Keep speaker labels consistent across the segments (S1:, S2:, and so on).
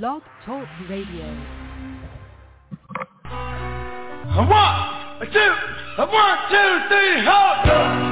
S1: Blog Talk Radio.
S2: A one, a two, a one, two, three, hold.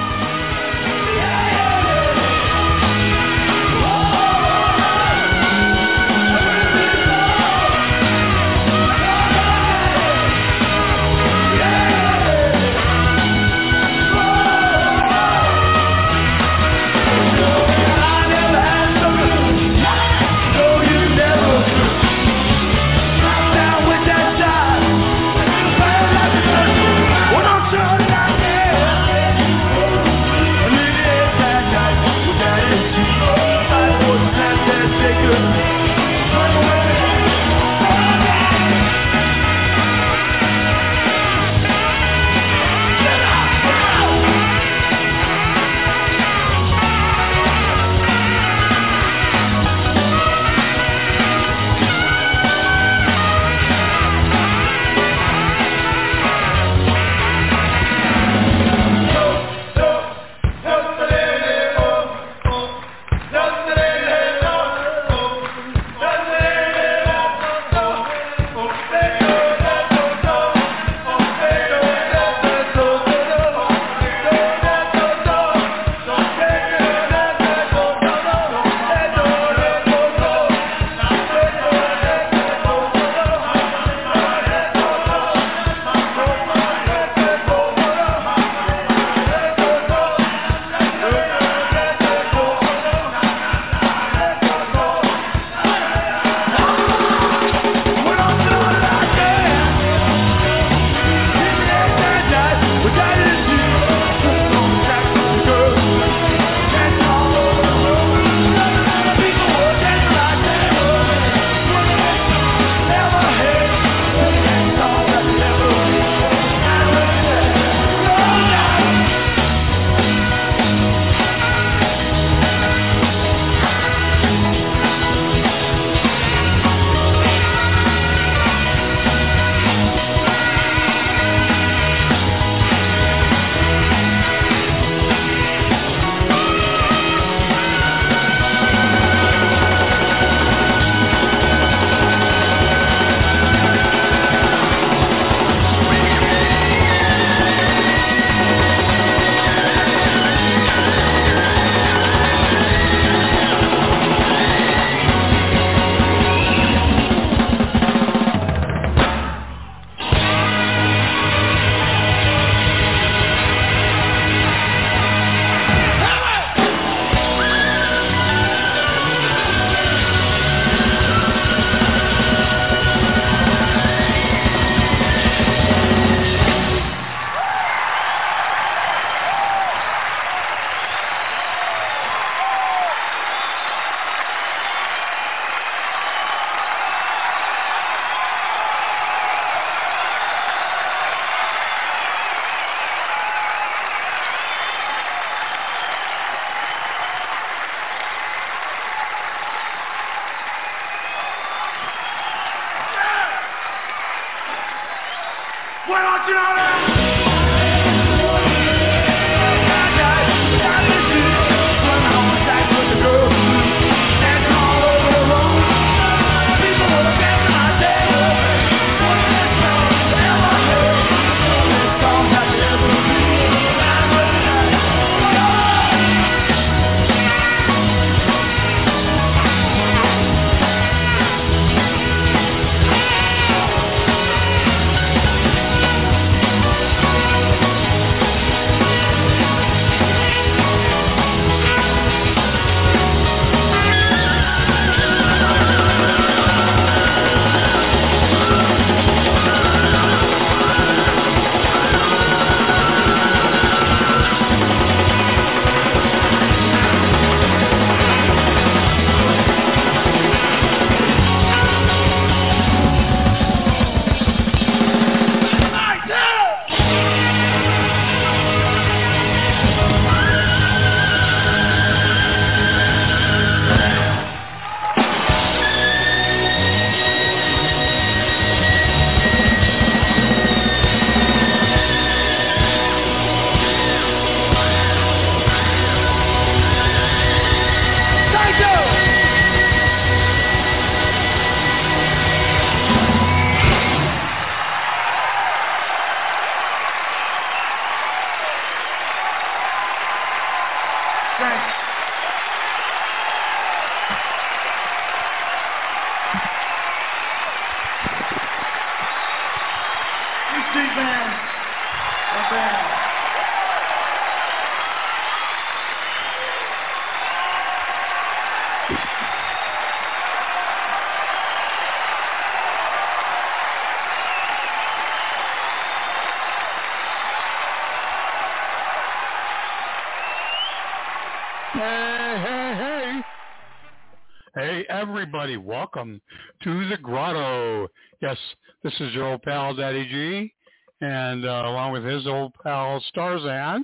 S3: Everybody, welcome to the grotto. Yes, this is your old pal, Daddy G, and uh, along with his old pal, Starzan.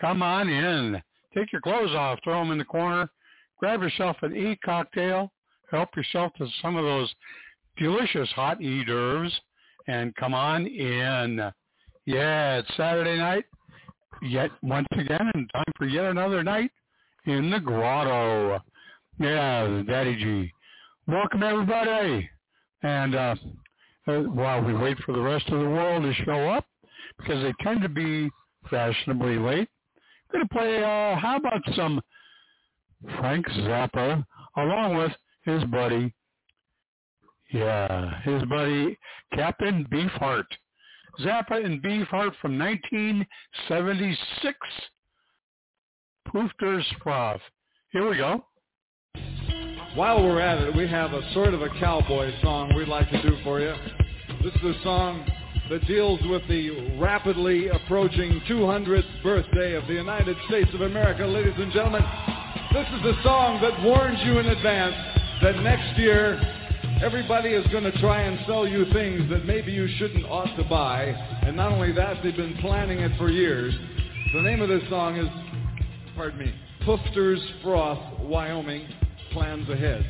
S3: Come on in. Take your clothes off, throw them in the corner, grab yourself an e-cocktail, help yourself to some of those delicious hot hors d'oeuvres, and come on in. Yeah, it's Saturday night, yet once again, and time for yet another night in the grotto. Yeah, Daddy G. Welcome everybody. And uh, uh, while we wait for the rest of the world to show up, because they tend to be fashionably late, we're going to play, uh, how about some Frank Zappa along with his buddy, yeah, his buddy Captain Beefheart. Zappa and Beefheart from 1976. Poofter's Froth. Here we go.
S4: While we're at it, we have a sort of a cowboy song we'd like to do for you. This is a song that deals with the rapidly approaching 200th birthday of the United States of America, ladies and gentlemen. This is a song that warns you in advance that next year everybody is going to try and sell you things that maybe you shouldn't ought to buy. And not only that, they've been planning it for years. The name of this song is, pardon me, Poofter's Froth, Wyoming, Plans Ahead.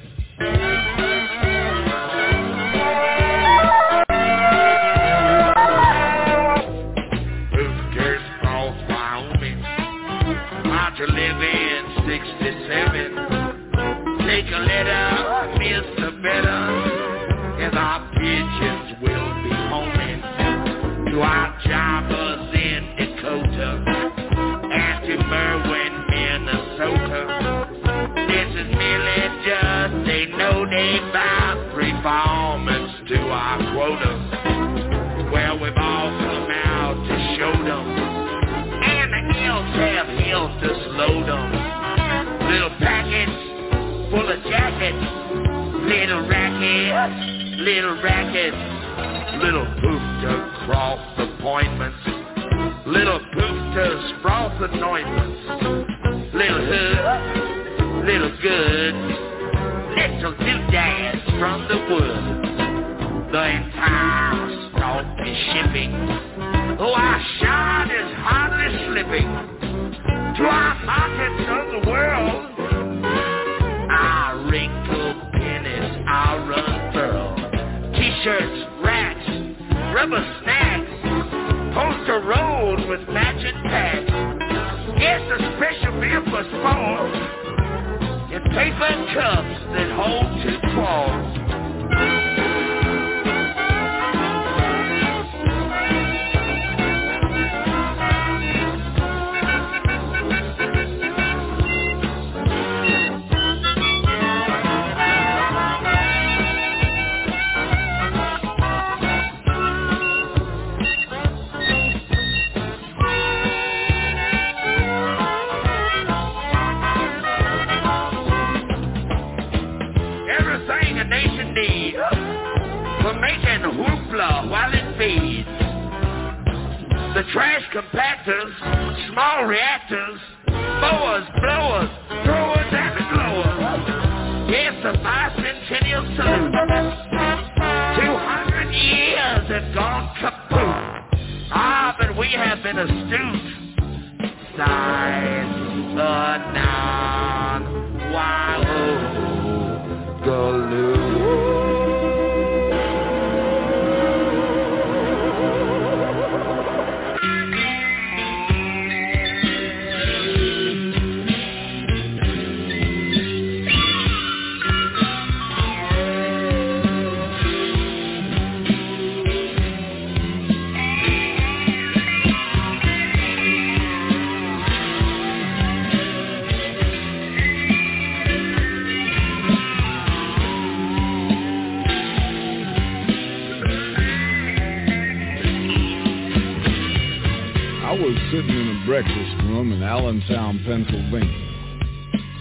S5: In
S4: Allentown, Pennsylvania.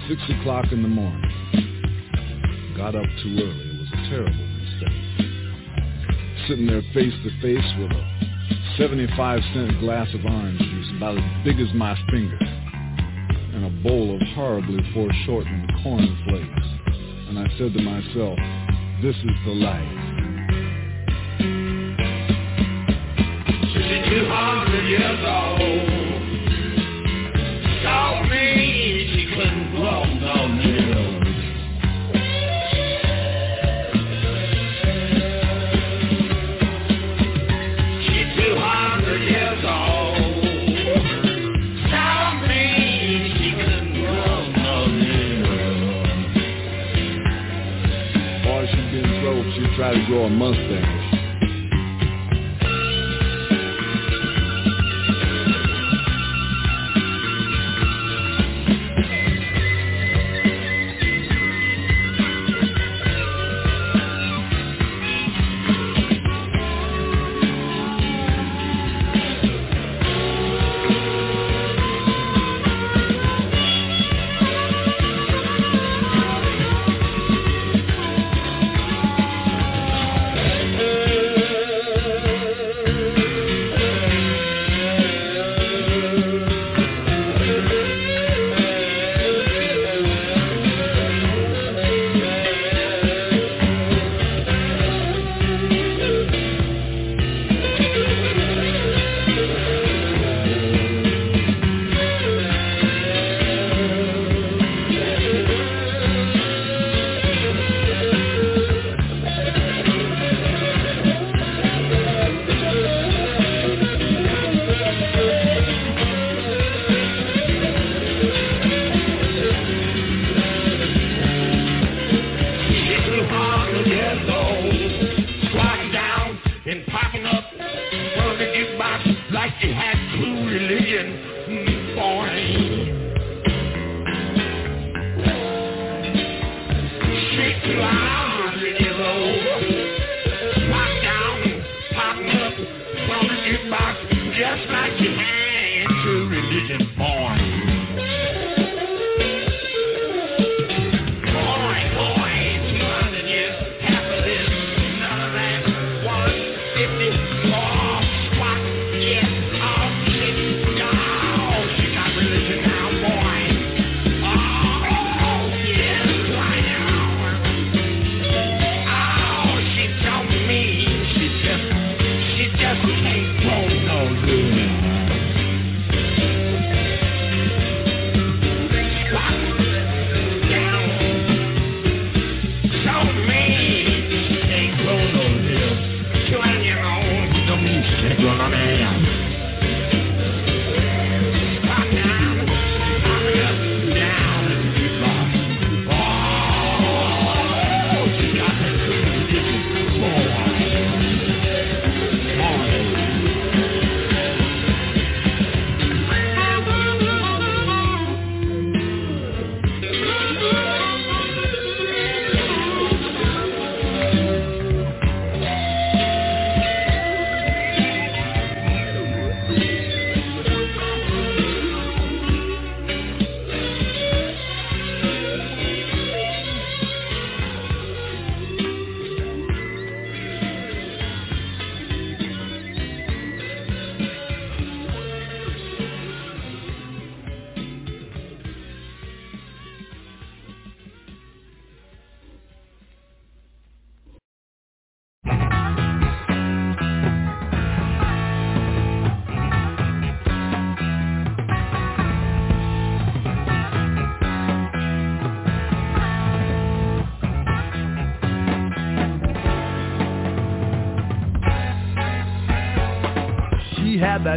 S4: Six o'clock in the morning. Got up too early. It was a terrible mistake. Sitting there face to face with a 75 cent glass of orange juice about as big as my finger and a bowl of horribly foreshortened cornflakes. And I said to myself, this is the life.
S6: 200 years old. Told me she couldn't grow no nails. She's 200 years old.
S4: Tried to grow a mustache.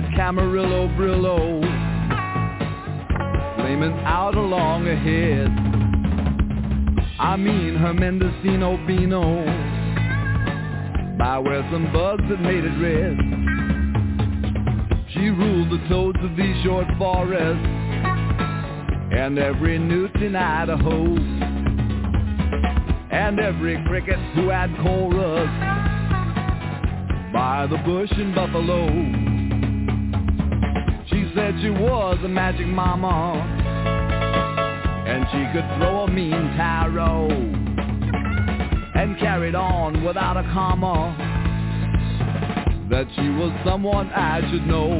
S7: Camarillo Brillo flaming out along ahead. I mean her Mendocino Beano by where some bugs had made it red. She ruled the toads of these short forests and every newt in Idaho and every cricket who had chorus by the bush in Buffalo. Said she was a magic mama. And she could throw a mean tarot. And carried on without a comma. That she was someone I should know.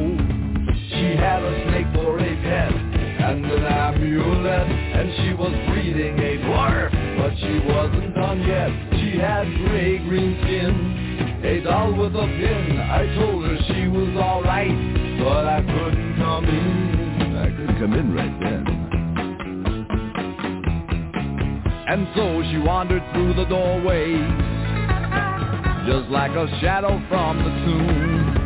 S7: She had a snake for a pet and an amulet, and she was breeding a dwarf, but she wasn't done yet. She had gray-green skin, a doll with a pin. I told her she was alright, but I couldn't in. I couldn't come in right then. And so she wandered through the doorway, just like a shadow from the tomb.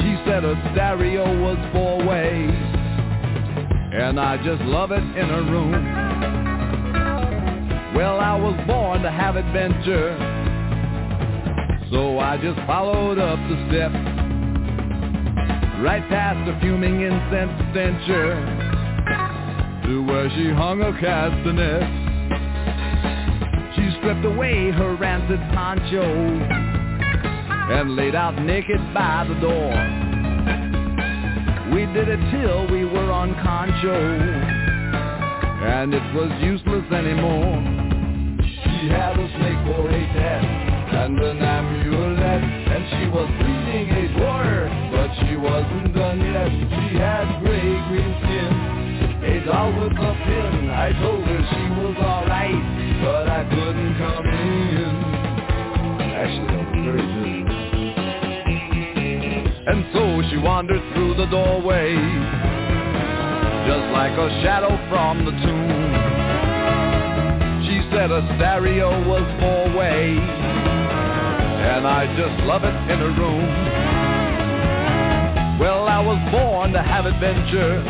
S7: She said her stereo was four ways, and I just love it in her room. Well, I was born to have adventure, so I just followed up the steps, right past the fuming incense stencher, to where she hung her castanet. She stripped away her rancid poncho and laid out naked by the door. We did it till we were on concho, and it was useless anymore. She had a snake for a pet and an amulet, and she was bleeding a dwarf, but she wasn't done yet. She had gray-green skin, a doll with a pin. I told her she was alright, but I couldn't come in. Actually, I. And so she wandered through the doorway, just like a shadow from the tomb. She said a stereo was four way, and I just love it in a room. Well, I was born to have adventure,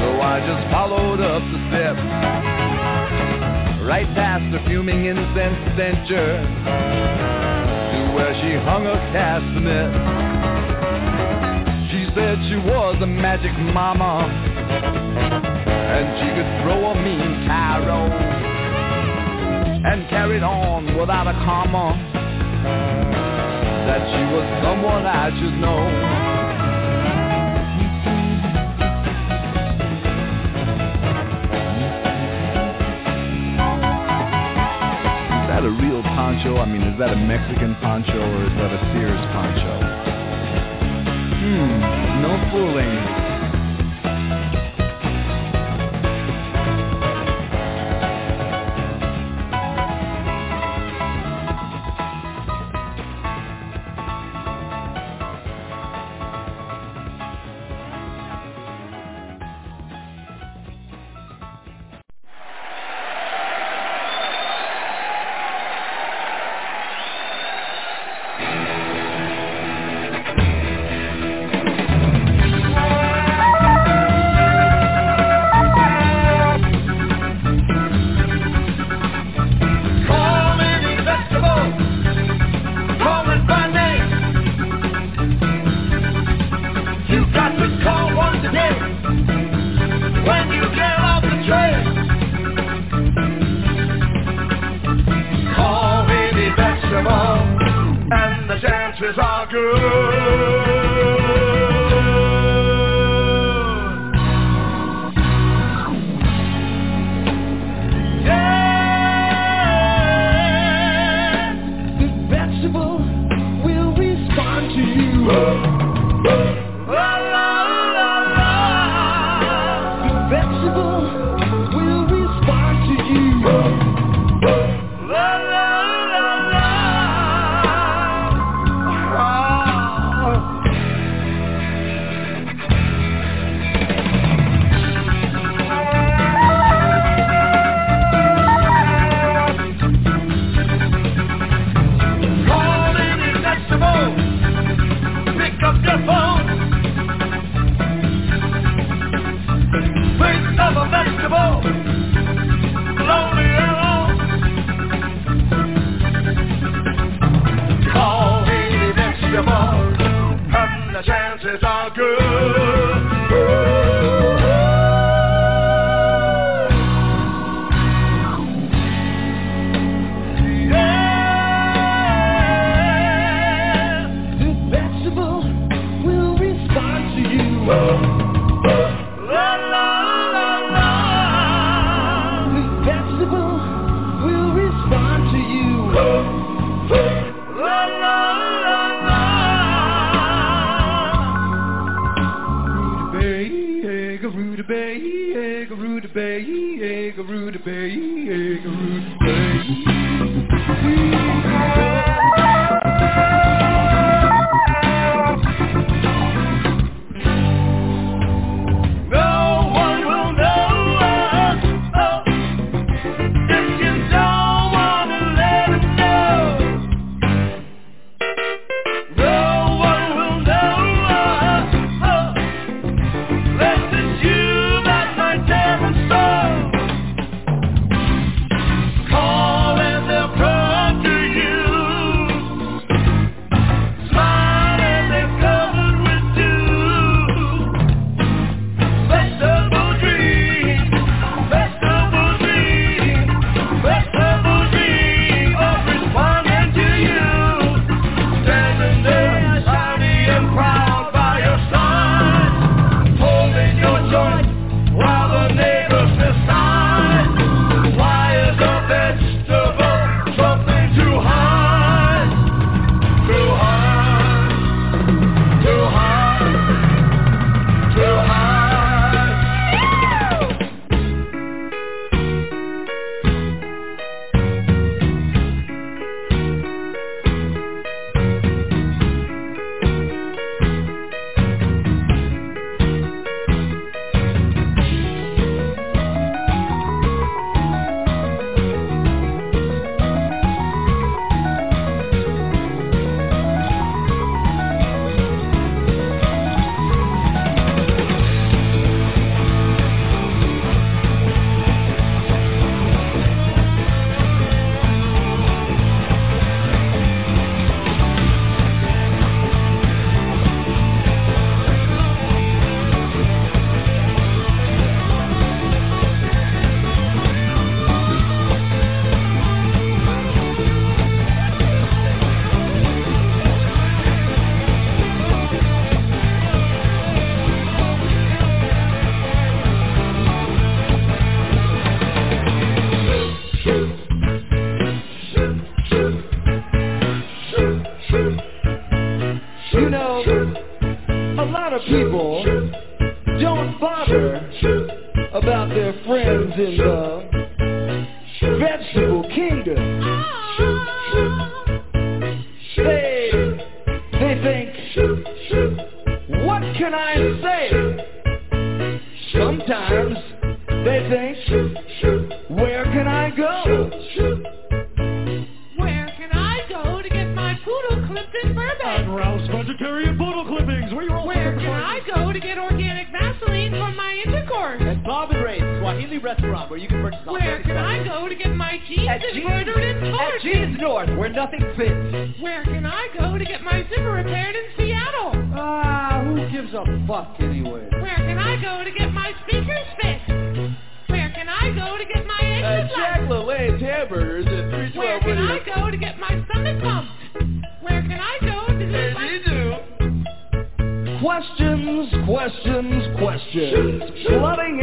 S7: so I just followed up the steps, right past the fuming incense stencher. To where she hung her castanet. She said she was a magic mama, and she could throw a mean tarot, and carried on without a comma. That she was someone I should know. Is that a real poncho? I mean, is that a Mexican poncho or is that a Sears poncho? Hmm, no fooling.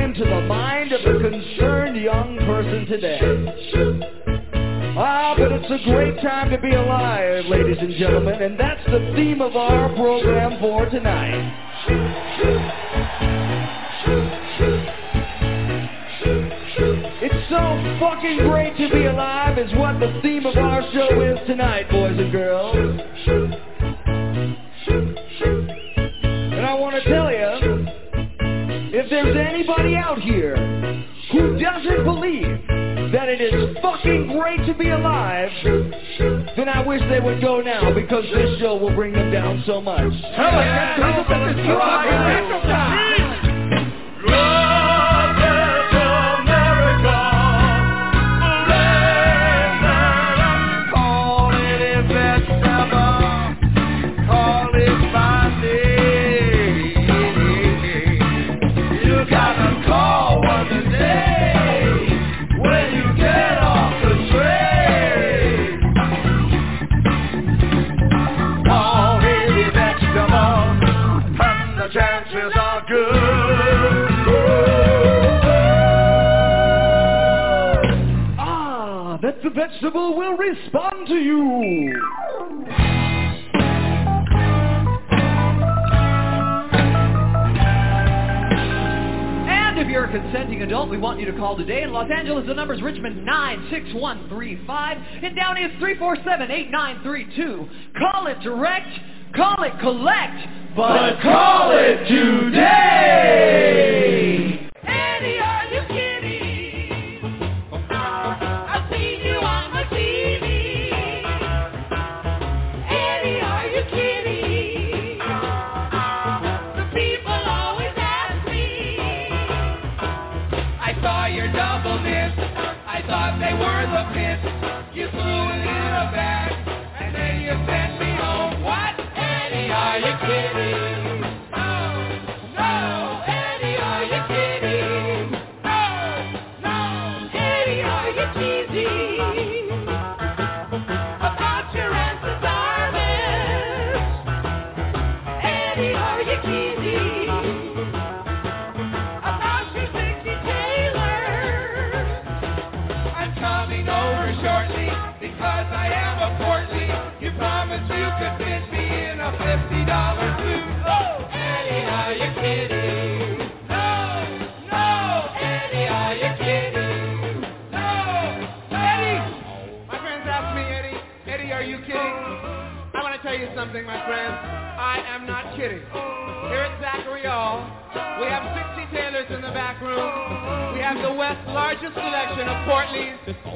S7: into the mind of a concerned young person today. Ah, but it's a great time to be alive, ladies and gentlemen, and that's the theme of our program for tonight. It's so fucking great to be alive is what the theme of our show is tonight, boys and girls. And I want to tell you, if there's anybody out here who doesn't believe that it is fucking great to be alive, then I wish they would go now because this show will bring them down so much.
S8: Tell us, will respond to you.
S9: And if you're a consenting adult, we want you to call today. In Los Angeles, the number's Richmond 96135. In Downey, it's 347-8932. Call it direct, call it collect, but,
S8: call it today.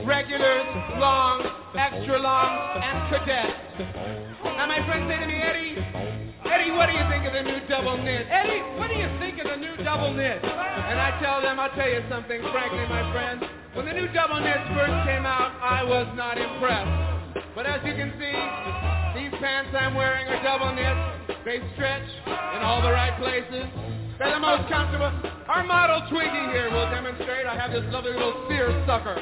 S10: Regulars, longs, extra longs, and cadets. My friends say to me, Eddie, Eddie, what do you think of the new double knit? Eddie, what do you think of the new double knit? And I tell them, I'll tell you something, frankly, my friends. When the new double knits first came out, I was not impressed. But as you can see, these pants I'm wearing are double knit. They stretch in all the right places. They're the most comfortable. Our model Twiggy here will demonstrate. I have this lovely little seersucker.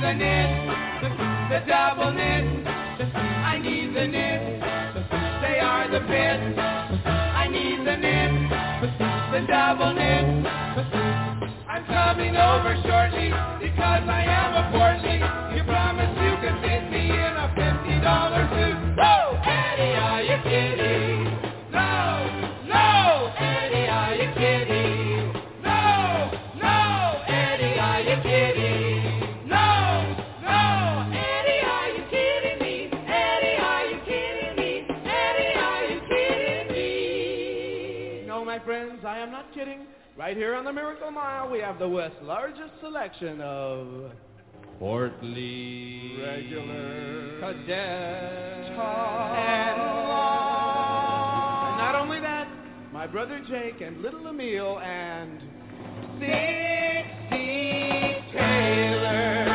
S10: The knit, the double knit. I need the knit. They are the best. I need the knit, the double knit. I'm coming over shortly because I am a portly. Right here on the Miracle Mile, we have the West's largest selection of
S7: Portly.
S10: regular cadets and long. And not only that, my brother Jake and little Emil and sixty Little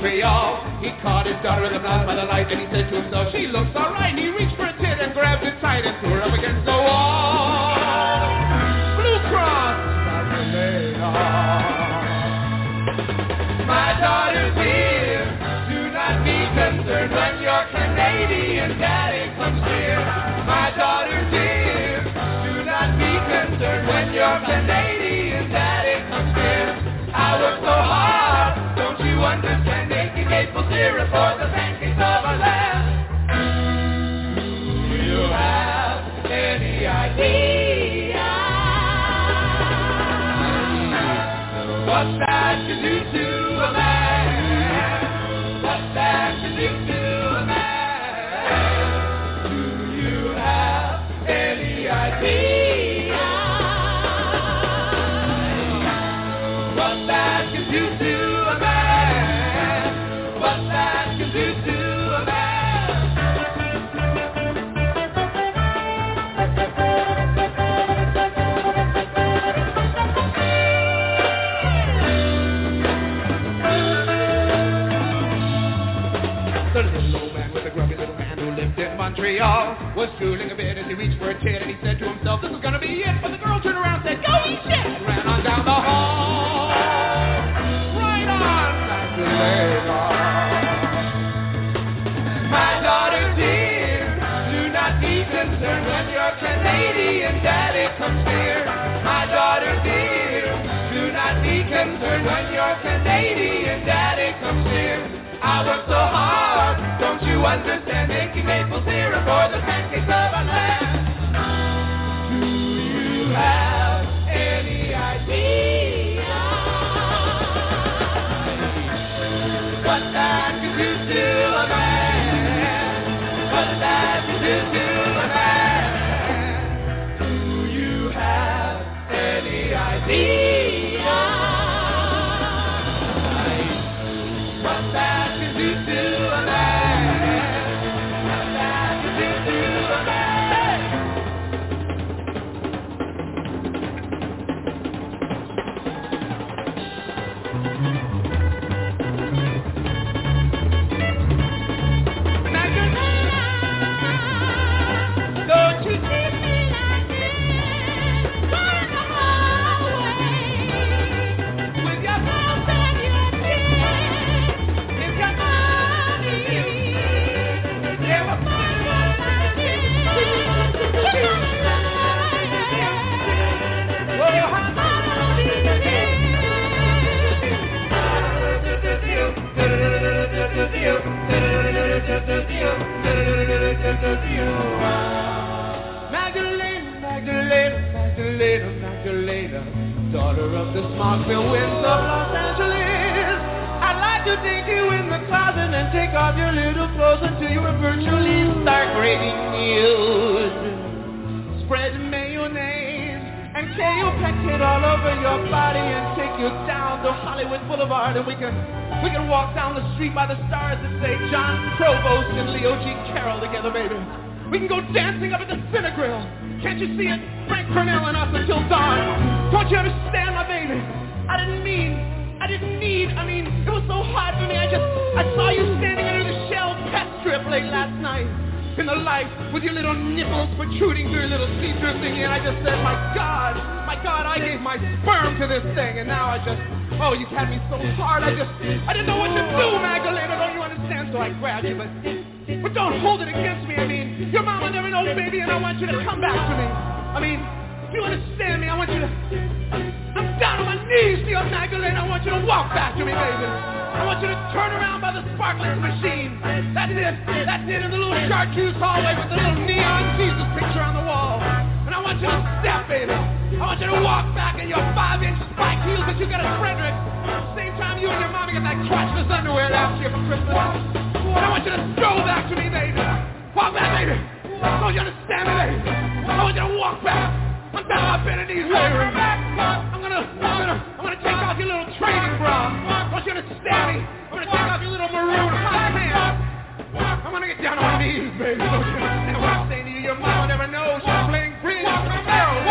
S10: He caught his daughter in the blouse by the light and he said to himself, she looks alright. Can do Montreal was drooling a bit as he reached for a tit and he said to himself, this is gonna be it. But the girl turned around and said, go eat shit! Ran on down the hall. Right on back to Lagos. My daughter dear, do not be concerned when your Canadian daddy comes near. My daughter dear, do not be concerned when your Canadian daddy comes near. I work so hard, don't you understand? Maple syrup for the pancakes of land. Do you have any idea what that do to a man? What that do to a man? Do you have any idea? The winds of Los Angeles. I'd like to take you in the closet and take off your little clothes until you are virtually start grading news. Spread mayonnaise and Kaopectate all over your body and take you down to Hollywood Boulevard and we can we can walk down the street by the stars and say Jon Provost and Leo G. Carroll together, baby. We can go dancing up at the Cinegrill. Can't you see it? Frank Cornell and us until dawn. Don't you understand, didn't mean, I didn't need, I mean, it was so hard for me. I just, I saw you standing under the Shell pet strip late last night in the light with your little nipples protruding through your little see-through thingy, and I just said, my God, my God, I gave my sperm to this thing, and now I just, oh, you've had me so hard, I just, I didn't know what to do, Magdalena, don't you understand? So I grabbed you, but, but don't hold it against me. I mean, your mama never knows, baby, and I want you to come back to me. I mean, do you understand me? I want you to, down on my knees to you, Magdalena. I want you to walk back to me, baby. I want you to turn around by the Sparkletts machine. That's it. That's it. In the little chartreuse hallway with the little neon Jesus picture on the wall. And I want you to step, baby. I want you to walk back in your five-inch spike heels that you got at Frederick. Same time you and your mommy got that crotchless underwear last year for Christmas. And I want you to stroll back to me, baby. Walk back, baby. Don't you understand me, baby? I want you to walk back. I'm down on my bed and knees, baby. I'm gonna, I'm gonna, I'm gonna take off your little training bra. I want you to understand me. I'm gonna take off your little maroon hot pants. I'm gonna get down on my knees, baby. Don't you understand what I'm saying to you? Your mama never knows she's playing bridge with the barrel.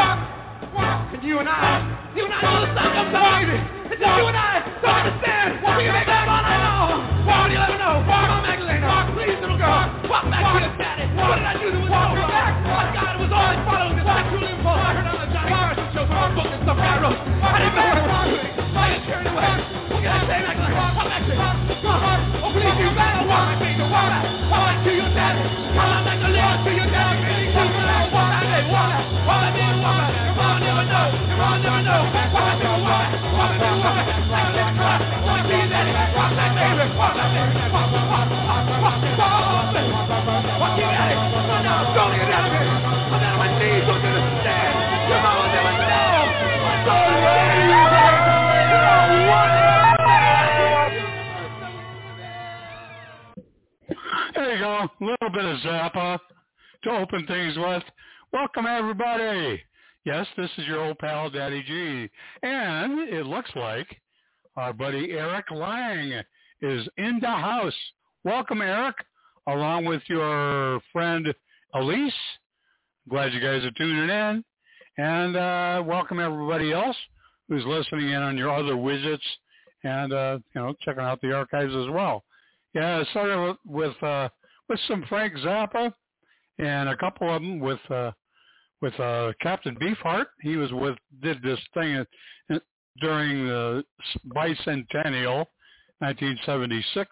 S10: And you and I, you and I know the comes up, baby. It's just you and I don't understand. We can make that all night long. Why would you let me know? Come on, Magdalena. Please, little girl. Walk back to your daddy. What did I do that was over? Stuff I. I what. I got I say, Magdalena? Come back to me. Come on. Oh, please, you better walk back, baby. Walk back. Walk back to your daddy. Come on, Magdalena, to your daddy. Baby, come on. Walk back, baby. Walk back. Walk back, baby. Walk back. Your mama never know. Your mama never know. Walk back, baby. Walk back. Walk back, baby. Walk back. Magdalena, come on. Walk back to your daddy. Walk back, baby. Walk back, baby. Walk, walk, walk, walk, walk, walk, baby. Walk to your daddy. Come on now. Go to your daddy, baby. I'm to
S3: open things with. Welcome everybody. Yes, this is your old pal Daddy G. And it looks like our buddy Eric Lang is in the house. Welcome Eric, along with your friend Elise. Glad you guys are tuning in. And uh, welcome everybody else who's listening in on your other widgets and uh, you know checking out the archives as well. Yeah, I with uh, with some Frank Zappa and a couple of them with uh, with uh, Captain Beefheart. He was with did this thing during the bicentennial, 1976,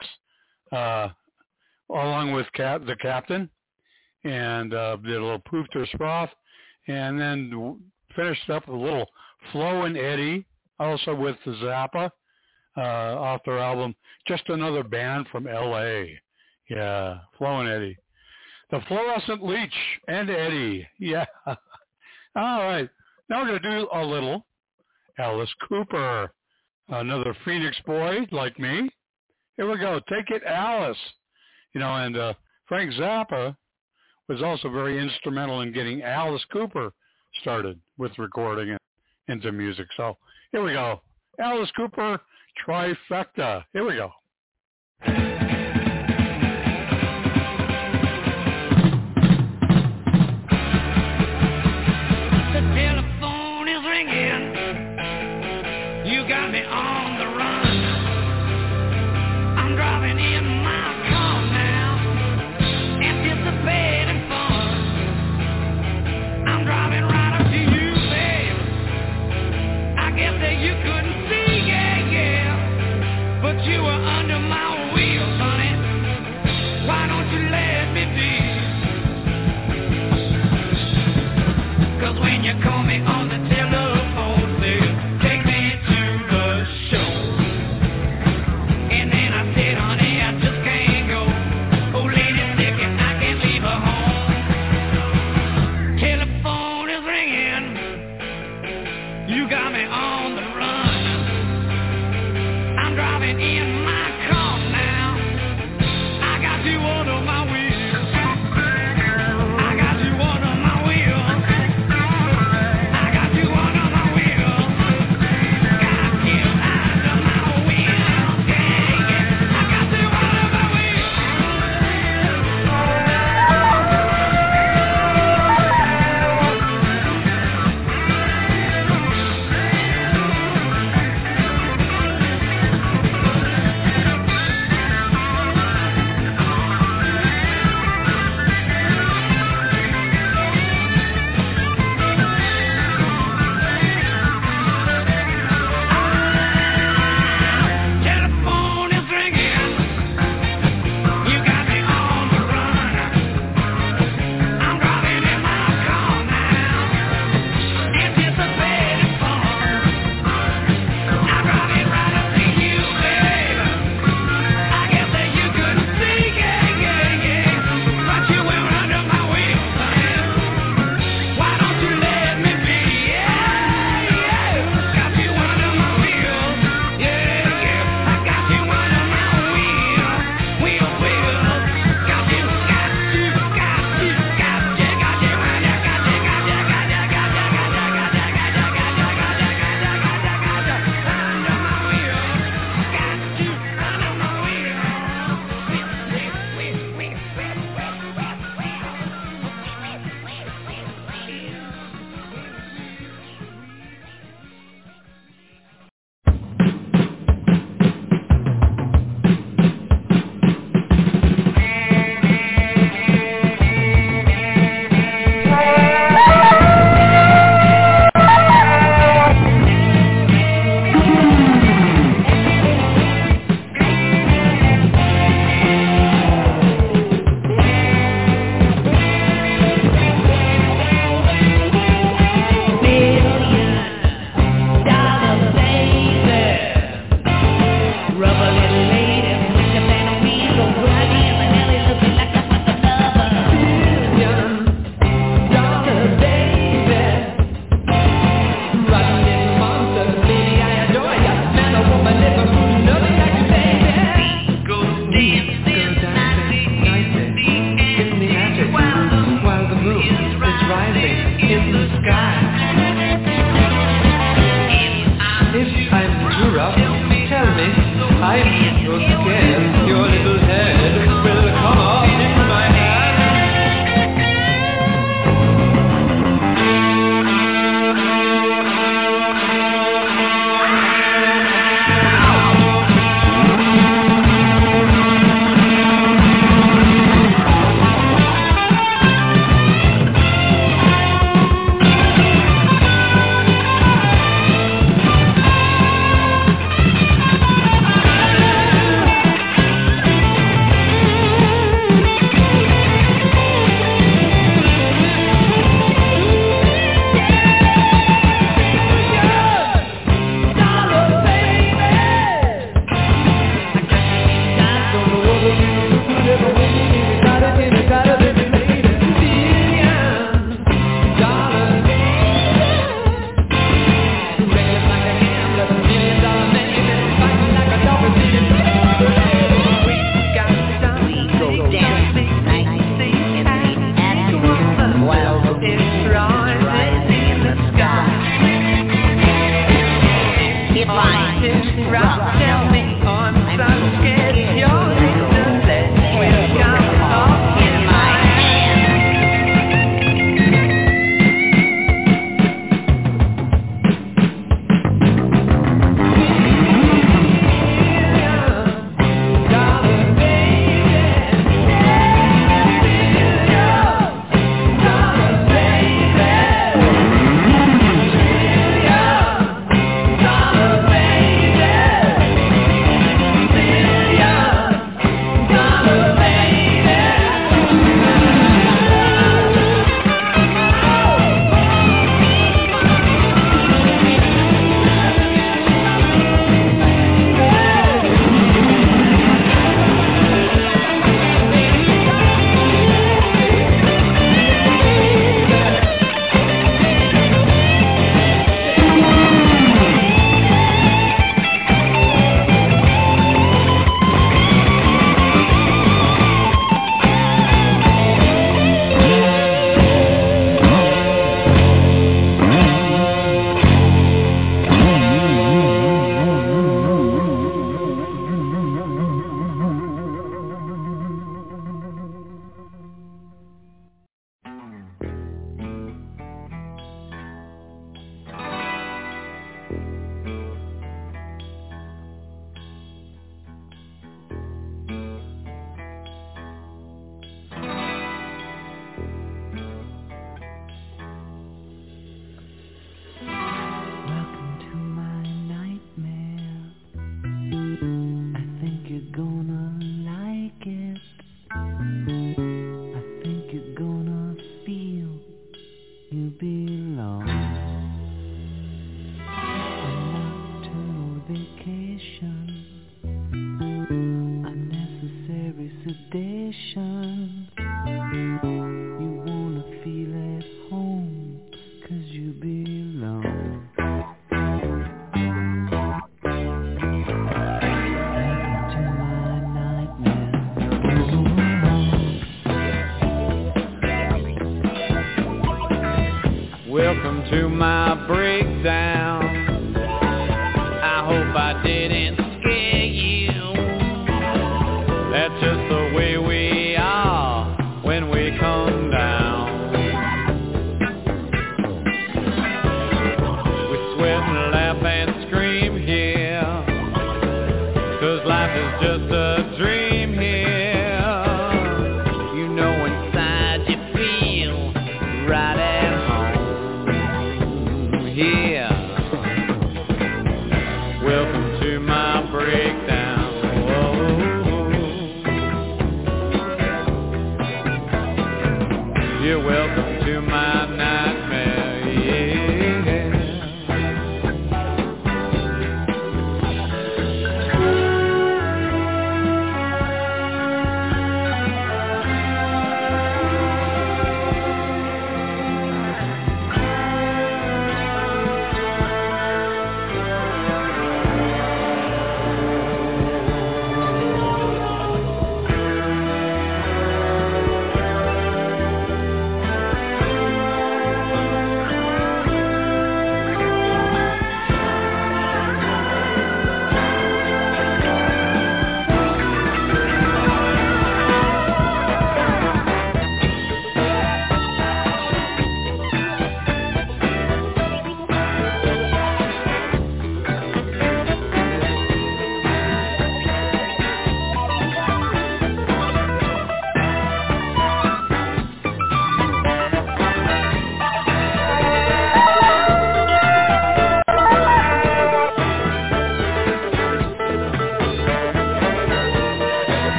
S3: uh, along with Cap, the Captain, and uh, did a little Proof to Sproth, and then finished up with a little Flo and Eddie, also with the Zappa uh, off their album Just Another Band from L.A. Yeah, Flo and Eddie. The Phlorescent Leech and Eddie. Yeah. All right. Now we're going to do a little Alice Cooper, another Phoenix boy like me. Here we go. Take it, Alice. You know, and uh, Frank Zappa was also very instrumental in getting Alice Cooper started with recording it into music. So here we go. Alice Cooper trifecta. Here we go.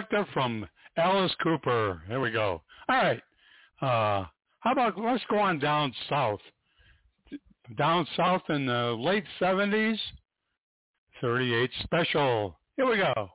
S3: Perspective from Alice Cooper. Here we go. All right. Uh, how about let's go on down south. Down south in the late 70s, 38 special. Here we go.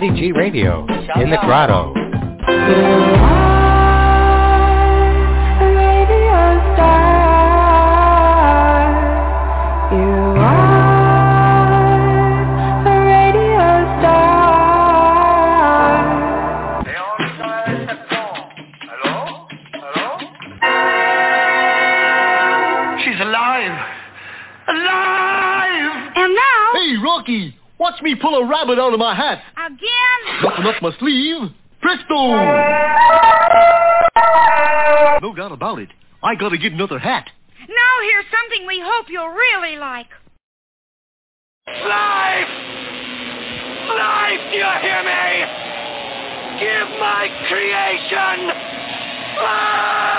S11: Daddy G Radio in the Grotto.
S12: Get another hat.
S13: Now here's something we hope you'll really like.
S14: Life! Life, do you hear me? Give my creation life!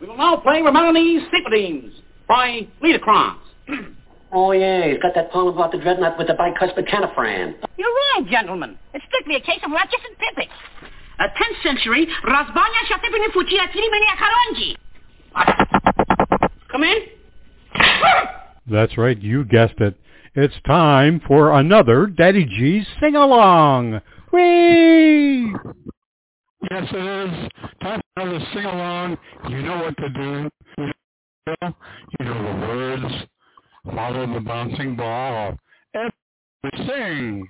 S15: We will now play Romani's Cyclodemes by Liederkranz.
S16: Oh, yeah, he's got that poem about the dreadnought with the bicuspid canifran.
S17: You're wrong, gentlemen. It's strictly a case of Ratchis and Pippet. A 10th century Razbanya Shatipini Fuchia Tirimenia Karonji.
S15: Come in.
S11: That's right, you guessed it. It's time for another Daddy G's sing-along. Whee!
S18: Yes, it is. Time for another sing-along. You know what to do. You know, you know the words. Follow the bouncing ball. Everybody sing.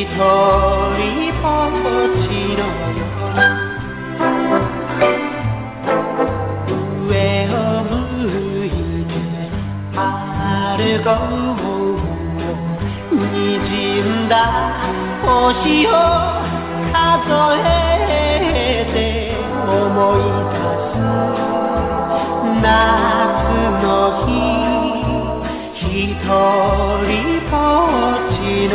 S18: 一人ぼっちのよ上を向いて歩こうにじんだ星を数えて思い出す夏の日ひとりぼっちの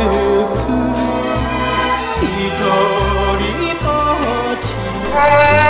S18: く一人ぼっち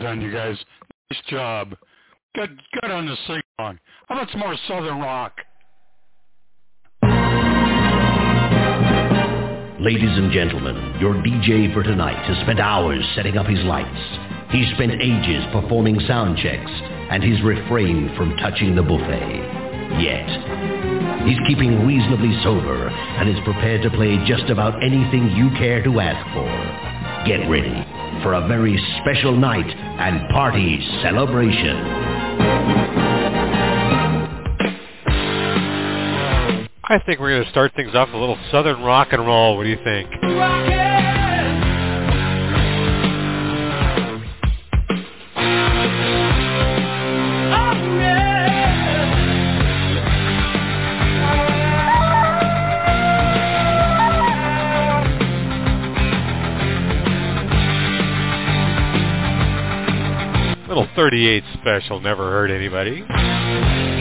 S18: done, you guys. Nice job. Good, good on the sing How about some more Southern rock?
S19: Ladies and gentlemen, your DJ for tonight has spent hours setting up his lights. He's spent ages performing sound checks, and he's refrained from touching the buffet. Yet. He's keeping reasonably sober and is prepared to play just about anything you care to ask for. Get ready for a very special night and party celebration.
S20: I think we're going to start things off with a little southern rock and roll. What do you think? little 38 special never hurt anybody.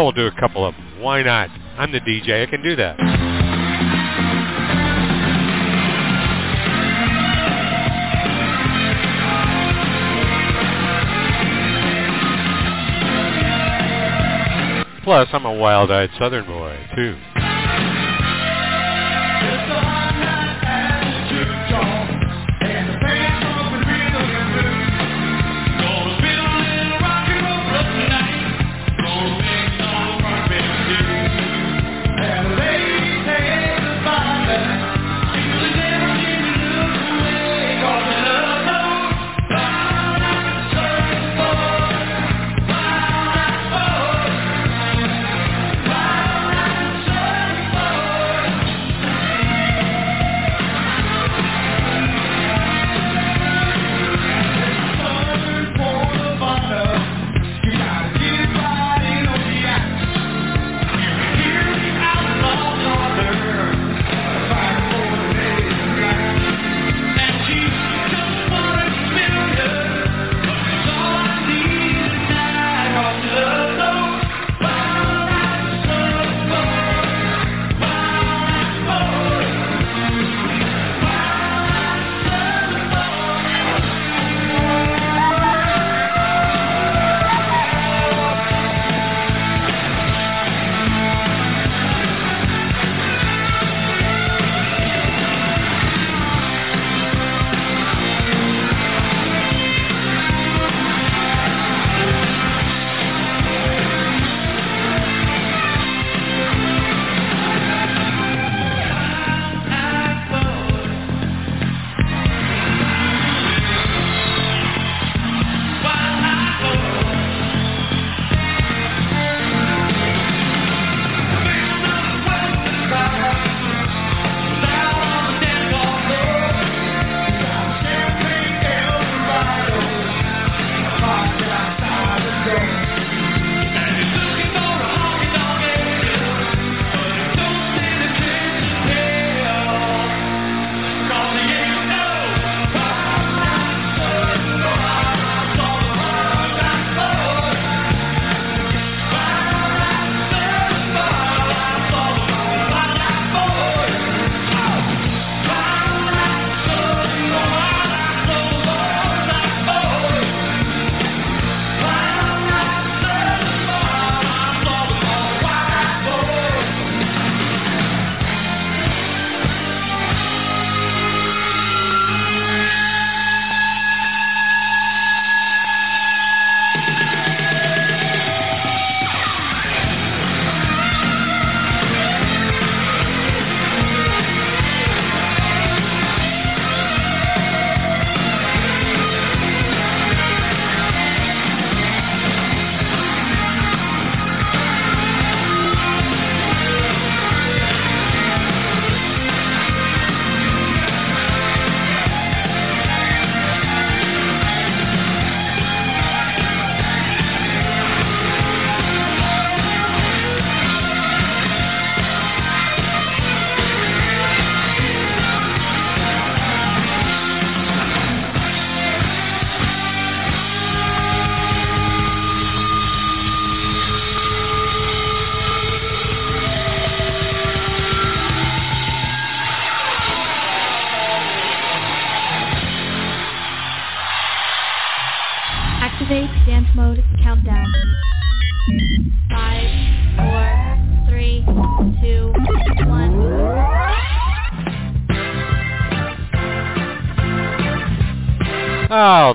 S20: Oh, we'll do a couple of them. Why not? I'm the DJ. I can do that. Plus, I'm a wild-eyed southern boy, too.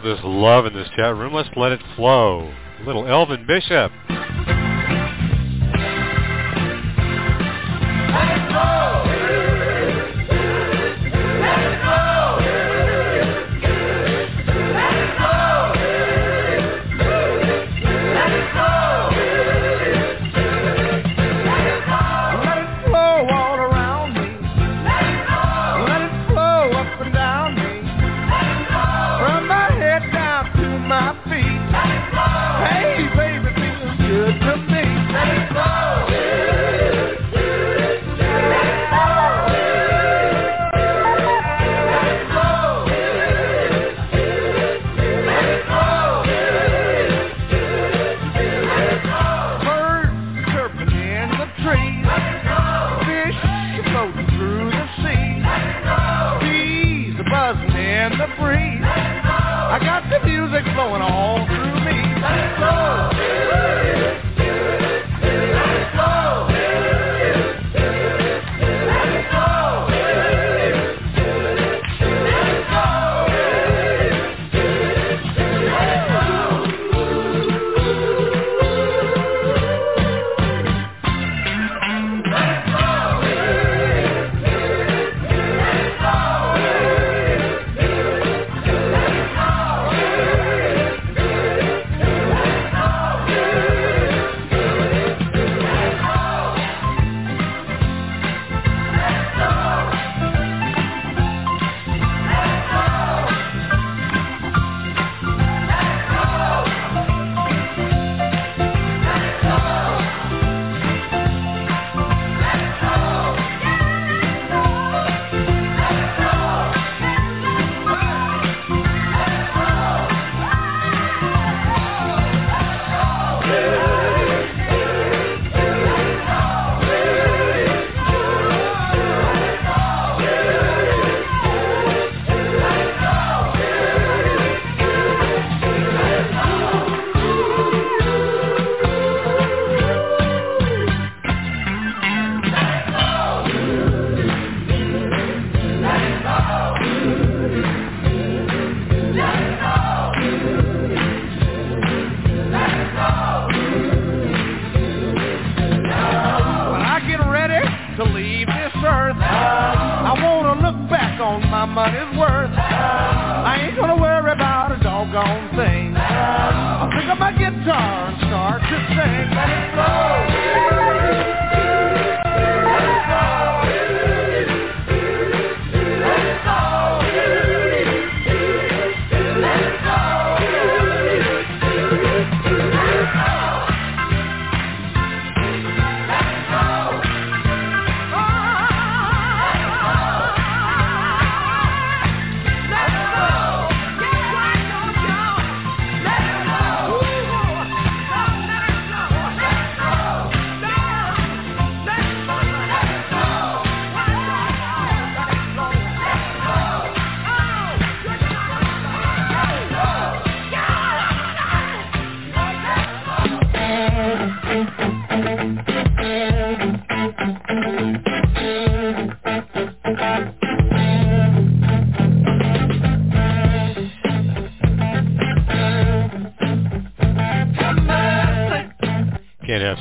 S10: this love in this chat room. Let's let it flow. Little Elvin Bishop.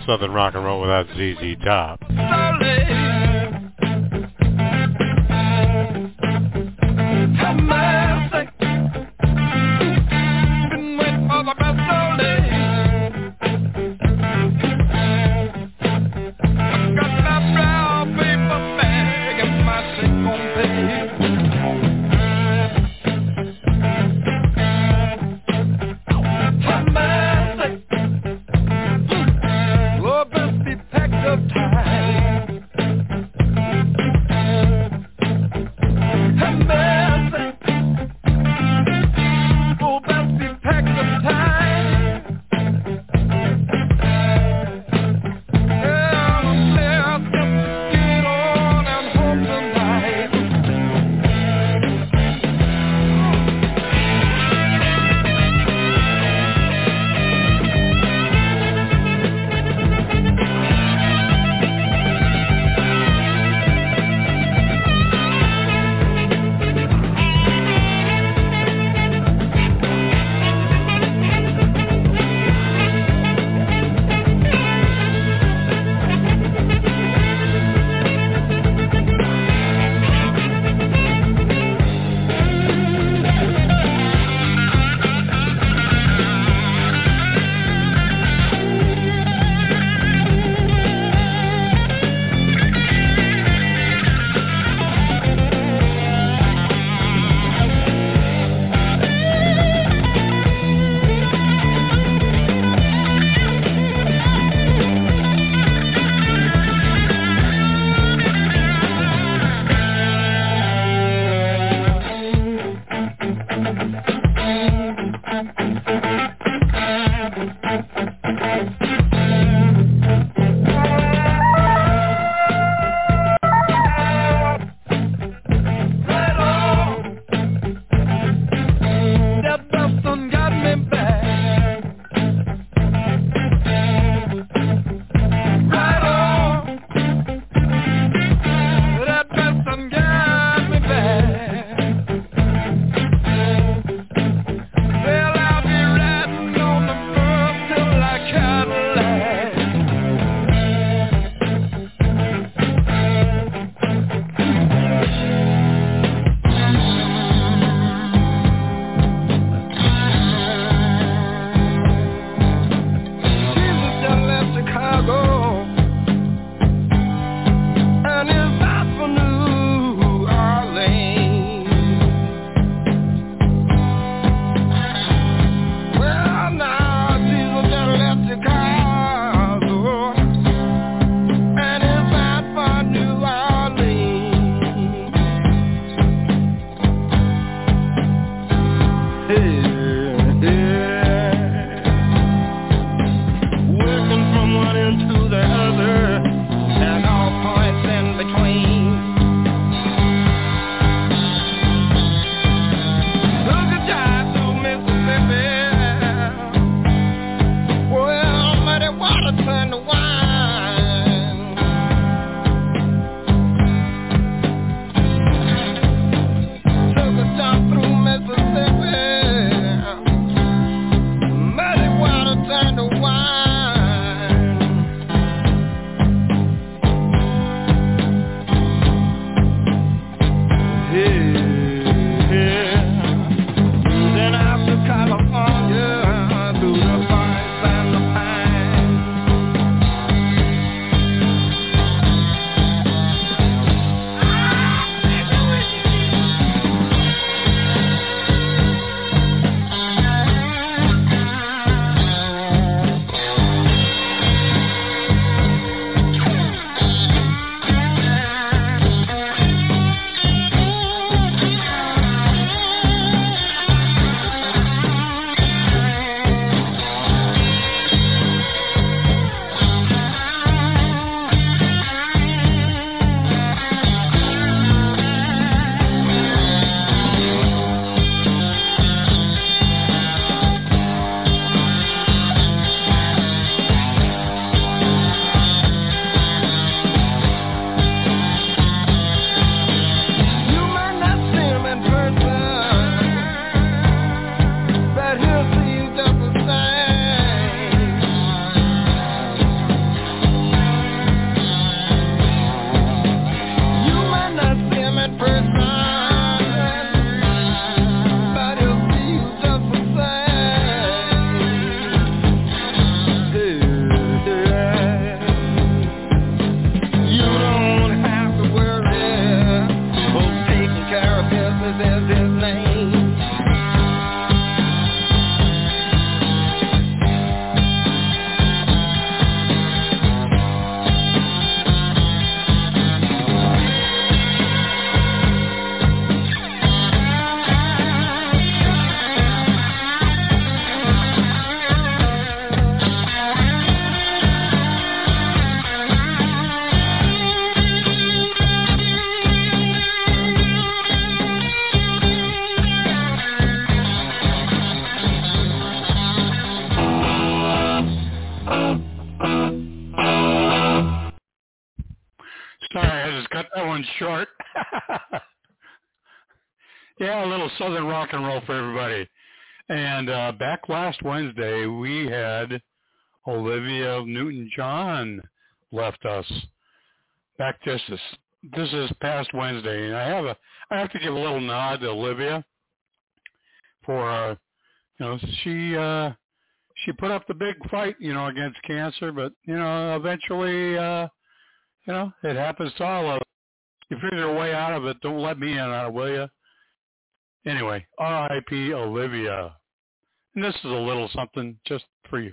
S10: Southern Rock and Roll without ZZ Top.
S3: Short. yeah, a little southern rock and roll for everybody. And uh, back last Wednesday, we had Olivia Newton-John left us. Back just this this is past Wednesday, and I have a I have to give a little nod to Olivia for uh, you know she uh, she put up the big fight you know against cancer, but you know eventually uh, you know it happens to all of. You figure a way out of it. Don't let me in on it, will you? Anyway, R.I.P. Olivia. And this is a little something just for you.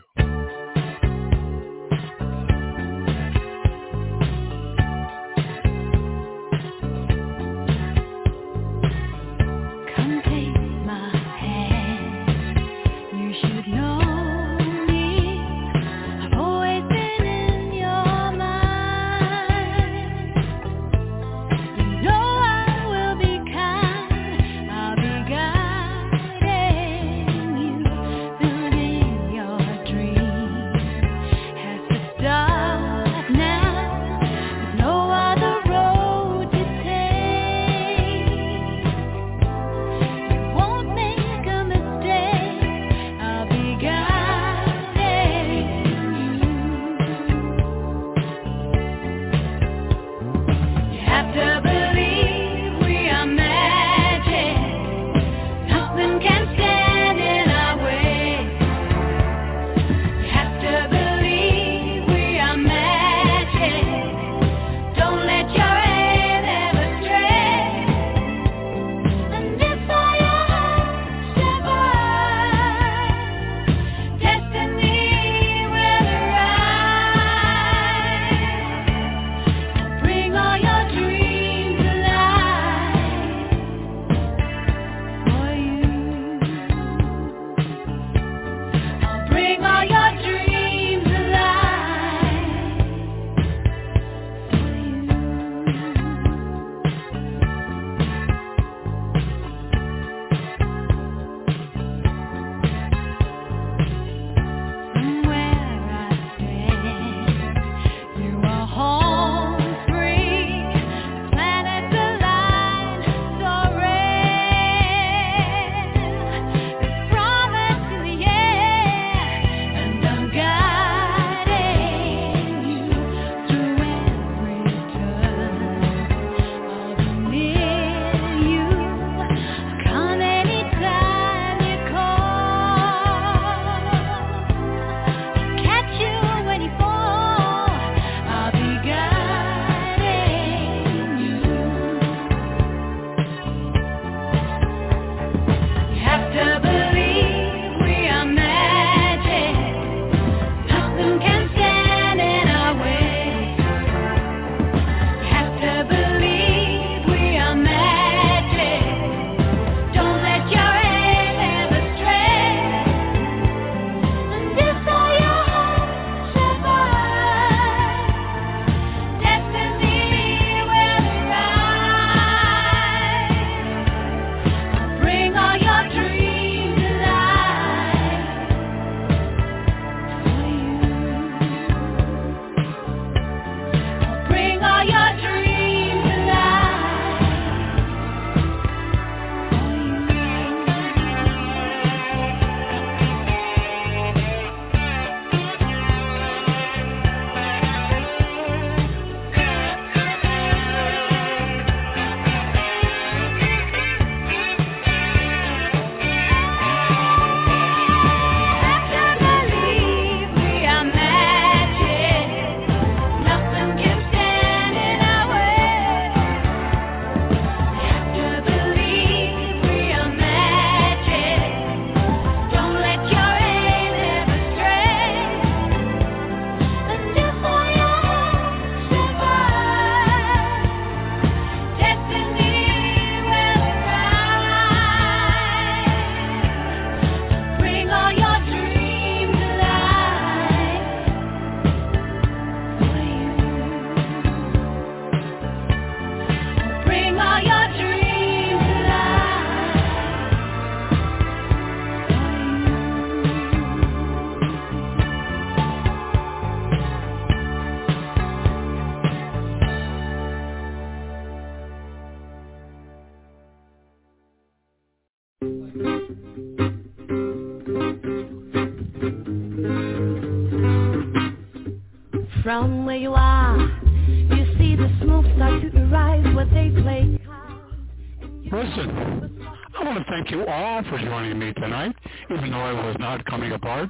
S3: all for joining me tonight, even though I was not coming apart.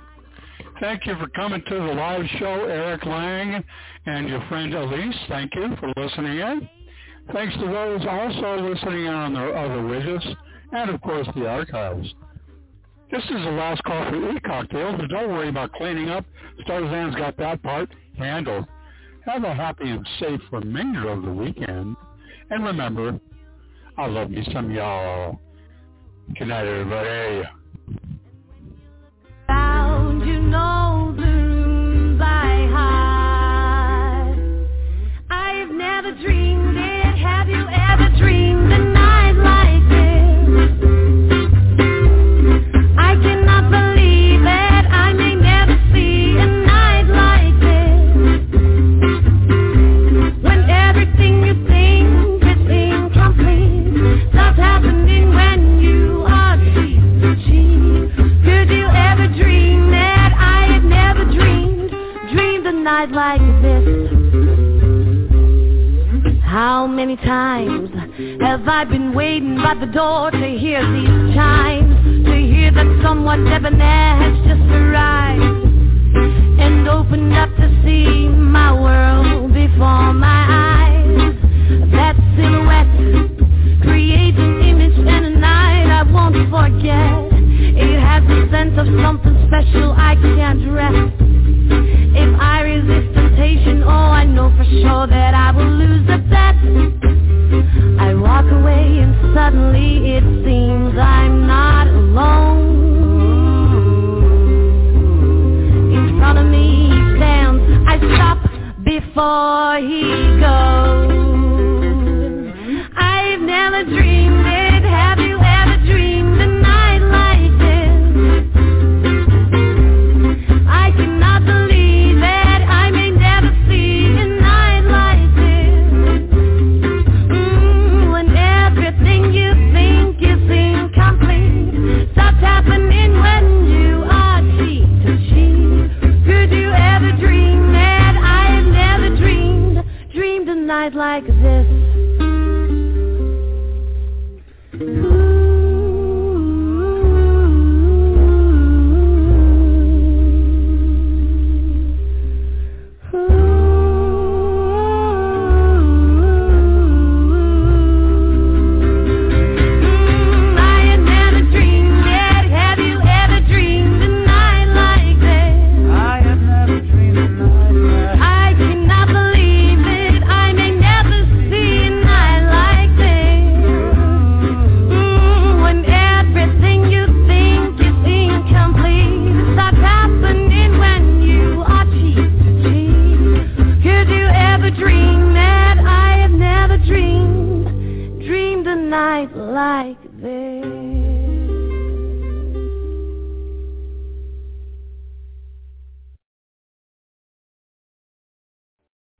S3: Thank you for coming to the live show, Eric Lang and your friend Elise. Thank you for listening in. Thanks to those also listening in on their other widgets and, of course, the archives. This is the last call for e-cocktails, so don't worry about cleaning up. Starzan's got that part handled. Have a happy and safe remainder of the weekend. And remember, I love me some y'all. Good night, everybody.
S21: Found you know the door.